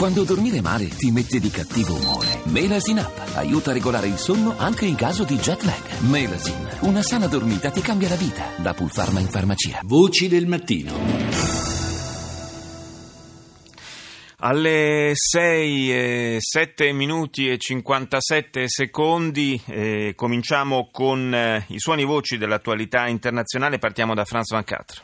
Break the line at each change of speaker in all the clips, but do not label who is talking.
Quando dormire male ti mette di cattivo umore. Melasin Up aiuta a regolare il sonno anche in caso di jet lag. Melasin, una sana dormita ti cambia la vita. Da Pulpharma in farmacia.
Voci del mattino.
Alle 6 e 7 minuti e 57 secondi eh, cominciamo con eh, i suoni voci dell'attualità internazionale. Partiamo da Franz Van Catre.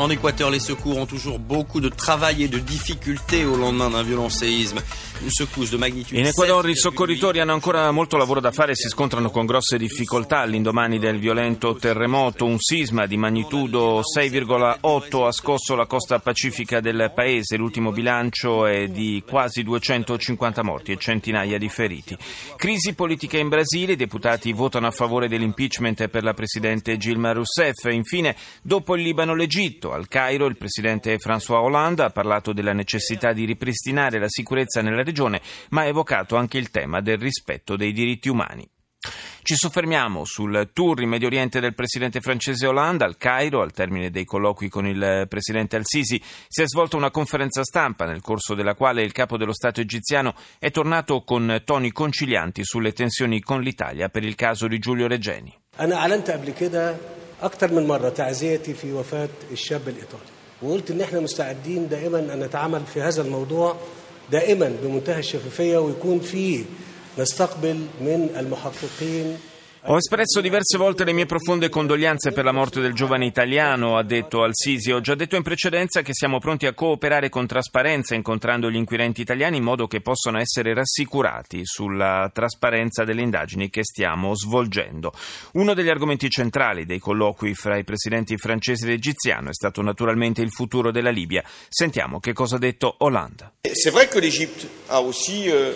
En Équateur, les secours ont toujours beaucoup de travail et de difficultés au lendemain d'un violent séisme.
In Ecuador i soccorritori hanno ancora molto lavoro da fare e si scontrano con grosse difficoltà all'indomani del violento terremoto. Un sisma di magnitudo 6,8 ha scosso la costa pacifica del paese. L'ultimo bilancio è di quasi 250 morti e centinaia di feriti. Crisi politica in Brasile. I deputati votano a favore dell'impeachment per la presidente Gilma Rousseff. Infine, dopo il Libano, l'Egitto. Al Cairo il presidente François Hollande ha parlato della necessità di ripristinare la sicurezza nella regione regione, ma ha evocato anche il tema del rispetto dei diritti umani. Ci soffermiamo sul tour in Medio Oriente del presidente francese Hollande al Cairo. Al termine dei colloqui con il presidente Al-Sisi si è svolta una conferenza stampa nel corso della quale il capo dello Stato egiziano è tornato con toni concilianti sulle tensioni con l'Italia per il caso di Giulio Regeni.
أكثر من مرة تعزيتي في وفاة الشاب الإيطالي وقلت إن إحنا مستعدين دائما أن نتعامل في هذا الموضوع دائما بمنتهى الشفافية ويكون في نستقبل من المحققين
Ho espresso diverse volte le mie profonde condoglianze per la morte del giovane italiano, ha detto Al-Sisi. Ho già detto in precedenza che siamo pronti a cooperare con trasparenza incontrando gli inquirenti italiani in modo che possano essere rassicurati sulla trasparenza delle indagini che stiamo svolgendo. Uno degli argomenti centrali dei colloqui fra i presidenti francese ed egiziano è stato naturalmente il futuro della Libia. Sentiamo che cosa ha detto Hollande.
C'est vrai que l'Égypte a aussi euh,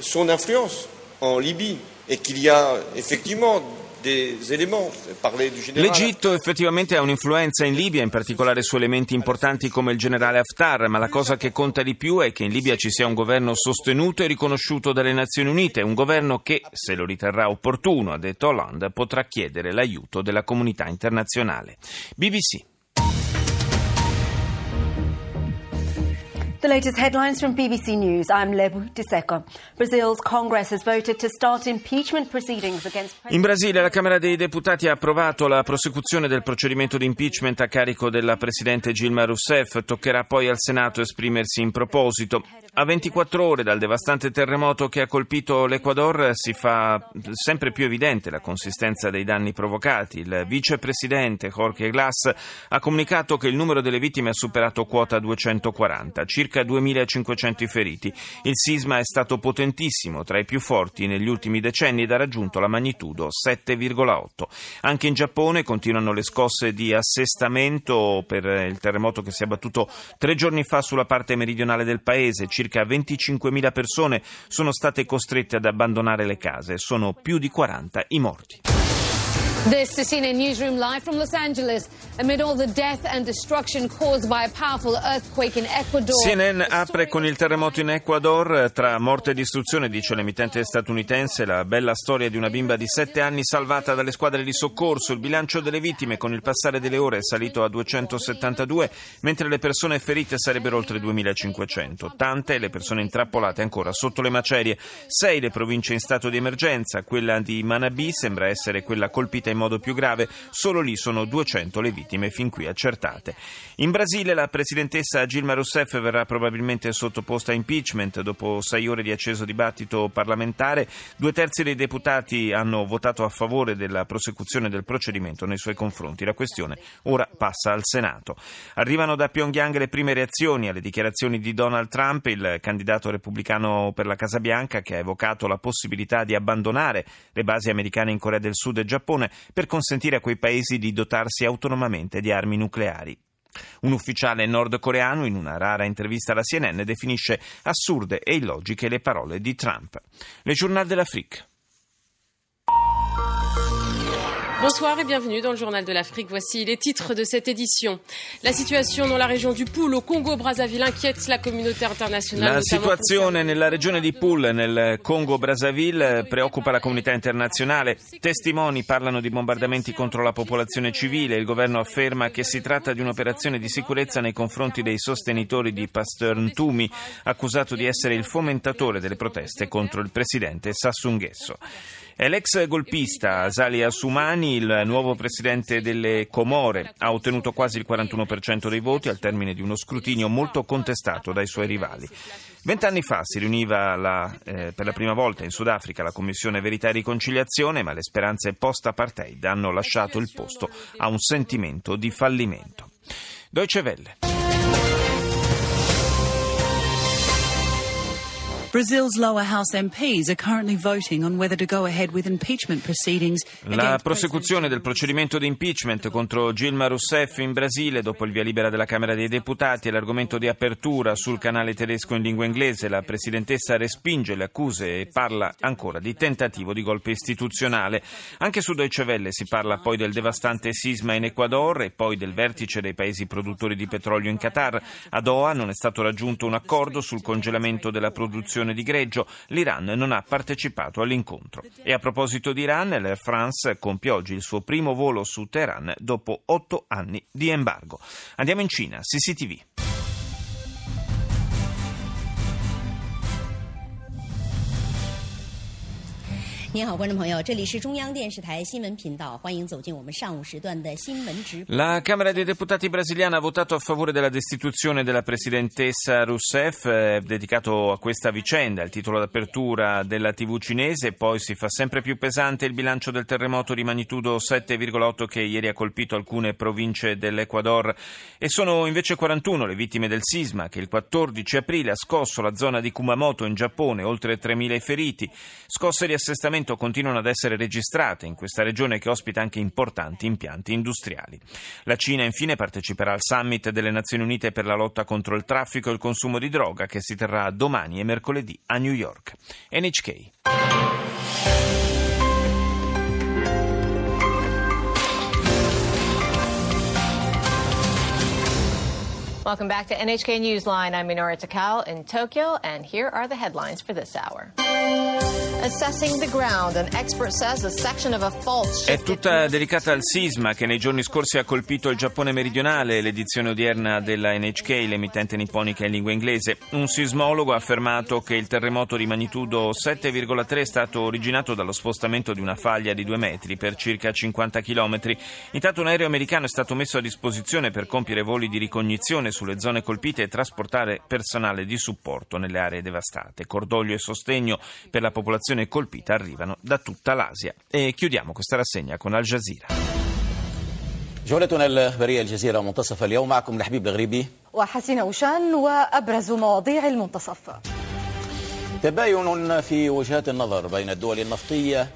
son influence en Libye e qu'il y a effectivement
L'Egitto effettivamente ha un'influenza in Libia, in particolare su elementi importanti come il generale Haftar, ma la cosa che conta di più è che in Libia ci sia un governo sostenuto e riconosciuto dalle Nazioni Unite, un governo che, se lo riterrà opportuno, ha detto Hollande, potrà chiedere l'aiuto della comunità internazionale. BBC
The latest headlines from BBC News. I'm Lebu Diseko. Brazil's Congress has voted to start impeachment proceedings against
In Brasile la Camera dei Deputati ha approvato la prosecuzione del procedimento di impeachment a carico della Presidente Gilma Rousseff. Toccherà poi al Senato esprimersi in proposito. A 24 ore dal devastante terremoto che ha colpito l'Ecuador si fa sempre più evidente la consistenza dei danni provocati. Il vicepresidente Jorge Glass ha comunicato che il numero delle vittime ha superato quota 240, circa 2500 i feriti. Il sisma è stato potentissimo, tra i più forti negli ultimi decenni ed ha raggiunto la magnitudo 7,8. Anche in Giappone continuano le scosse di assestamento per il terremoto che si è abbattuto tre giorni fa sulla parte meridionale del paese. Circa circa 25.000 persone sono state costrette ad abbandonare le case. Sono più di 40 i morti.
This is CNN Newsroom live from Los Angeles. Amid all the death and destruction caused by a powerful earthquake in Ecuador.
CNN apre con il terremoto in Ecuador. Tra morte e distruzione, dice l'emittente statunitense, la bella storia di una bimba di 7 anni salvata dalle squadre di soccorso. Il bilancio delle vittime con il passare delle ore è salito a 272, mentre le persone ferite sarebbero oltre 2500. Tante le persone intrappolate ancora sotto le macerie. Sei le province in stato di emergenza. Quella di Manabí sembra essere quella colpita in in modo più grave, solo lì sono 200 le vittime fin qui accertate. In Brasile la presidentessa Gilma Rousseff verrà probabilmente sottoposta a impeachment dopo sei ore di acceso dibattito parlamentare. Due terzi dei deputati hanno votato a favore della prosecuzione del procedimento nei suoi confronti. La questione ora passa al Senato. Arrivano da Pyongyang le prime reazioni alle dichiarazioni di Donald Trump, il candidato repubblicano per la Casa Bianca, che ha evocato la possibilità di abbandonare le basi americane in Corea del Sud e Giappone per consentire a quei paesi di dotarsi autonomamente di armi nucleari. Un ufficiale nordcoreano, in una rara intervista alla CNN, definisce assurde e illogiche le parole di Trump. Le Journal de.
Bonsoir et bienvenue dans le Journal de l'Afrique. Voici les titres de cette édition. La situation dans la région du Pool au Congo-Brazzaville inquiète la communauté internazionale.
La situazione nella regione di Pool, nel Congo-Brazzaville, preoccupa la comunità internazionale. Testimoni parlano di bombardamenti contro la popolazione civile. Il governo afferma che si tratta di un'operazione di sicurezza nei confronti dei sostenitori di Pasteur Ntumi, accusato di essere il fomentatore delle proteste contro il presidente Sassou Nguesso. È l'ex golpista Azali Assoumani, il nuovo presidente delle Comore. Ha ottenuto quasi il 41% dei voti al termine di uno scrutinio molto contestato dai suoi rivali. Vent'anni fa si riuniva la, eh, per la prima volta in Sudafrica la Commissione Verità e Riconciliazione, ma le speranze post-apartheid hanno lasciato il posto a un sentimento di fallimento. Deutsche Welle. La prosecuzione del procedimento di impeachment contro Gilma Rousseff in Brasile dopo il via libera della Camera dei Deputati è l'argomento di apertura sul canale tedesco in lingua inglese. La presidentessa respinge le accuse e parla ancora di tentativo di golpe istituzionale. Anche su Deutsche Welle si parla poi del devastante sisma in Ecuador e poi del vertice dei paesi produttori di petrolio in Qatar. A Doha non è stato raggiunto un accordo sul congelamento della produzione di greggio, l'Iran non ha partecipato all'incontro. E a proposito di Iran, l'Air France compie oggi il suo primo volo su Teheran dopo otto anni di embargo. Andiamo in Cina, CCTV.
您好，观众朋友，这里是中央电视台新闻频道，欢迎走进我们上午时段的新闻直播。
La Camera dei Deputati brasiliana ha votato a favore della destituzione della presidentessa Rousseff, eh, dedicato a questa vicenda, il titolo d'apertura della TV cinese, poi si fa sempre più pesante il bilancio del terremoto di magnitudo 7,8 che ieri ha colpito alcune province dell'Ecuador e sono invece 41 le vittime del sisma che il 14 aprile ha scosso la zona di Kumamoto in Giappone, oltre 3.000 feriti, scosse di assestamento continuano ad essere registrate in questa regione che ospita anche importanti impianti industriali. La Cina infine parteciperà al summit delle Nazioni Unite per la lotta contro il traffico e il consumo di droga che si terrà domani e mercoledì a New York. NHK.
Welcome back to NHK Newsline. I'm Minoru Takao in Tokyo, and here are the headlines for this hour. Assessing the ground, an expert says a section of a fault
È tutta dedicata al sisma che nei giorni scorsi ha colpito il Giappone meridionale, l'edizione odierna della NHK, l'emittente nipponica in lingua inglese. Un sismologo ha affermato che il terremoto di magnitudo 7,3 è stato originato dallo spostamento di una faglia di due metri per circa 50 km. Intanto un aereo americano è stato messo a disposizione per compiere voli di ricognizione sulle zone colpite e trasportare personale di supporto nelle aree devastate. Cordoglio e sostegno per la popolazione colpita arrivano da tutta l'Asia. E chiudiamo questa rassegna con Al Jazeera.
جولتنا الإخبارية الجزيرة منتصف اليوم معكم لحبيب الغريبي
وحسين أوشان وأبرز مواضيع المنتصف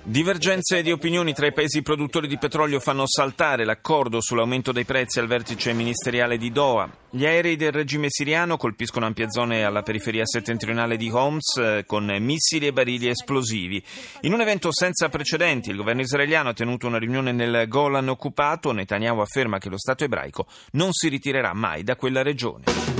Divergenze di opinioni tra i paesi produttori di petrolio fanno saltare l'accordo sull'aumento dei prezzi al vertice ministeriale di Doha. Gli aerei del regime siriano colpiscono ampie zone alla periferia settentrionale di Homs eh, con missili e barili esplosivi. In un evento senza precedenti, il governo israeliano ha tenuto una riunione nel Golan occupato. Netanyahu afferma che lo Stato ebraico non si ritirerà mai da quella regione.